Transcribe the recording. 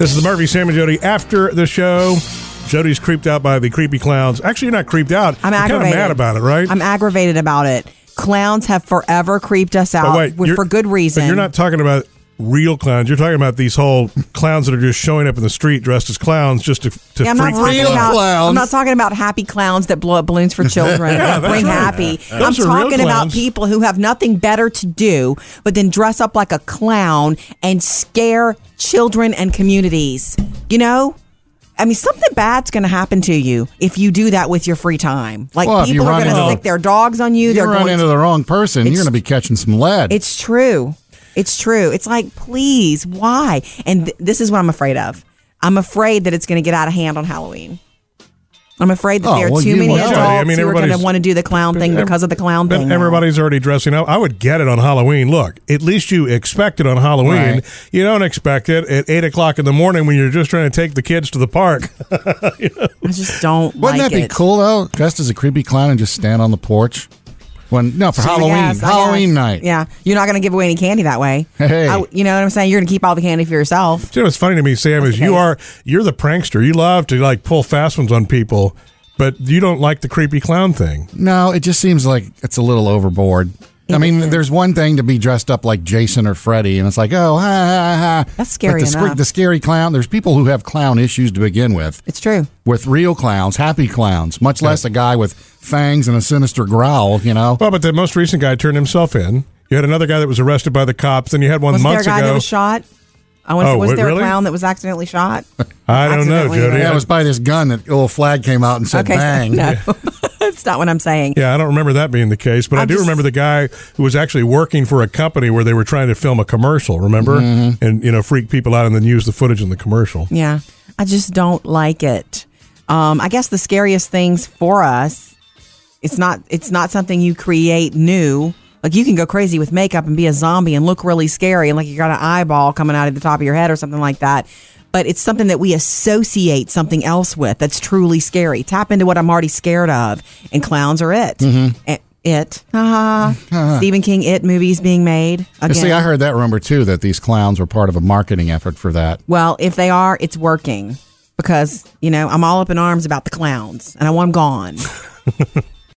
This is the Murphy, Sam, and Jody after the show. Jody's creeped out by the creepy clowns. Actually, you're not creeped out. I'm you're kind of aggravated. mad about it, right? I'm aggravated about it. Clowns have forever creeped us out wait, with- you're- for good reason. But you're not talking about real clowns. You're talking about these whole clowns that are just showing up in the street dressed as clowns just to, to Yeah, I'm freak not talking people out. about. I'm not talking about happy clowns that blow up balloons for children. Yeah, and that's bring right. happy. Those I'm talking about people who have nothing better to do but then dress up like a clown and scare children and communities. You know. I mean, something bad's going to happen to you if you do that with your free time. Like Well, people are going to into- sick their dogs on you. You They're run going into to, the wrong person, you're going to be catching some lead. It's true. It's true. It's like, please, why? And th- this is what I'm afraid of. I'm afraid that it's going to get out of hand on Halloween. I'm afraid that Oh, there are well, too many adults Yeah, I mean, who are going to want to do the clown thing because of the clown But thing. now. everybody's already dressing up. I would get it on Halloween. Look, at least you expect it on Halloween. Right. You don't expect it at eight o'clock in the morning when you're just trying to take the kids to the park. I just don't Wouldn't like that be cool though? Dressed as a creepy clown and just stand on the porch. When no for I Halloween, guess, Halloween night. Yeah, you're not going to give away any candy that way. Hey. I- you know what I'm saying? You're going to keep all the candy for yourself. You know what's funny to me, Sam, That's is you are you're the prankster. You love to like pull fast ones on people, but you don't like the creepy clown thing. No, it just seems like it's a little overboard. I mean, there's one thing to be dressed up like Jason or Freddy, and it's like, oh, ha, ha, ha. That's scary But the, enough. the scary clown, there's people who have clown issues to begin with. It's true. With real clowns, happy clowns, much less a guy with fangs and a sinister growl, you know? Well, but the most recent guy turned himself in. You had another guy that was arrested by the cops. Then you had one Was there a guy ago. that was shot? I want Oh, was what, there really? a clown that was accidentally shot? I don't know, Accidentally, Jody. or- Yeah, it was by this gun that a little flag came out and said Okay, so- bang. no, that's not what I'm saying. Yeah, I don't remember that being the case, but i I'm do just- remember the guy who was actually working for a company where they were trying to film a commercial. Remember, Mm-hmm. and you know, freak people out and then use the footage in the commercial. Yeah, I just don't like it. Um, I guess the scariest things for us, it's not it's not something you create new. Like you can go crazy with makeup and be a zombie and look really scary and like you got an eyeball coming out of the top of your head or something like that. But it's something that we associate something else with that's truly scary. Tap into what I'm already scared of, and clowns are it. Eh, It. Ah, Stephen King. It movies being made again. See, I heard that rumor too that these clowns were part of a marketing effort for that. Well, if they are, it's working because, you know, I'm all up in arms about the clowns and I want them gone.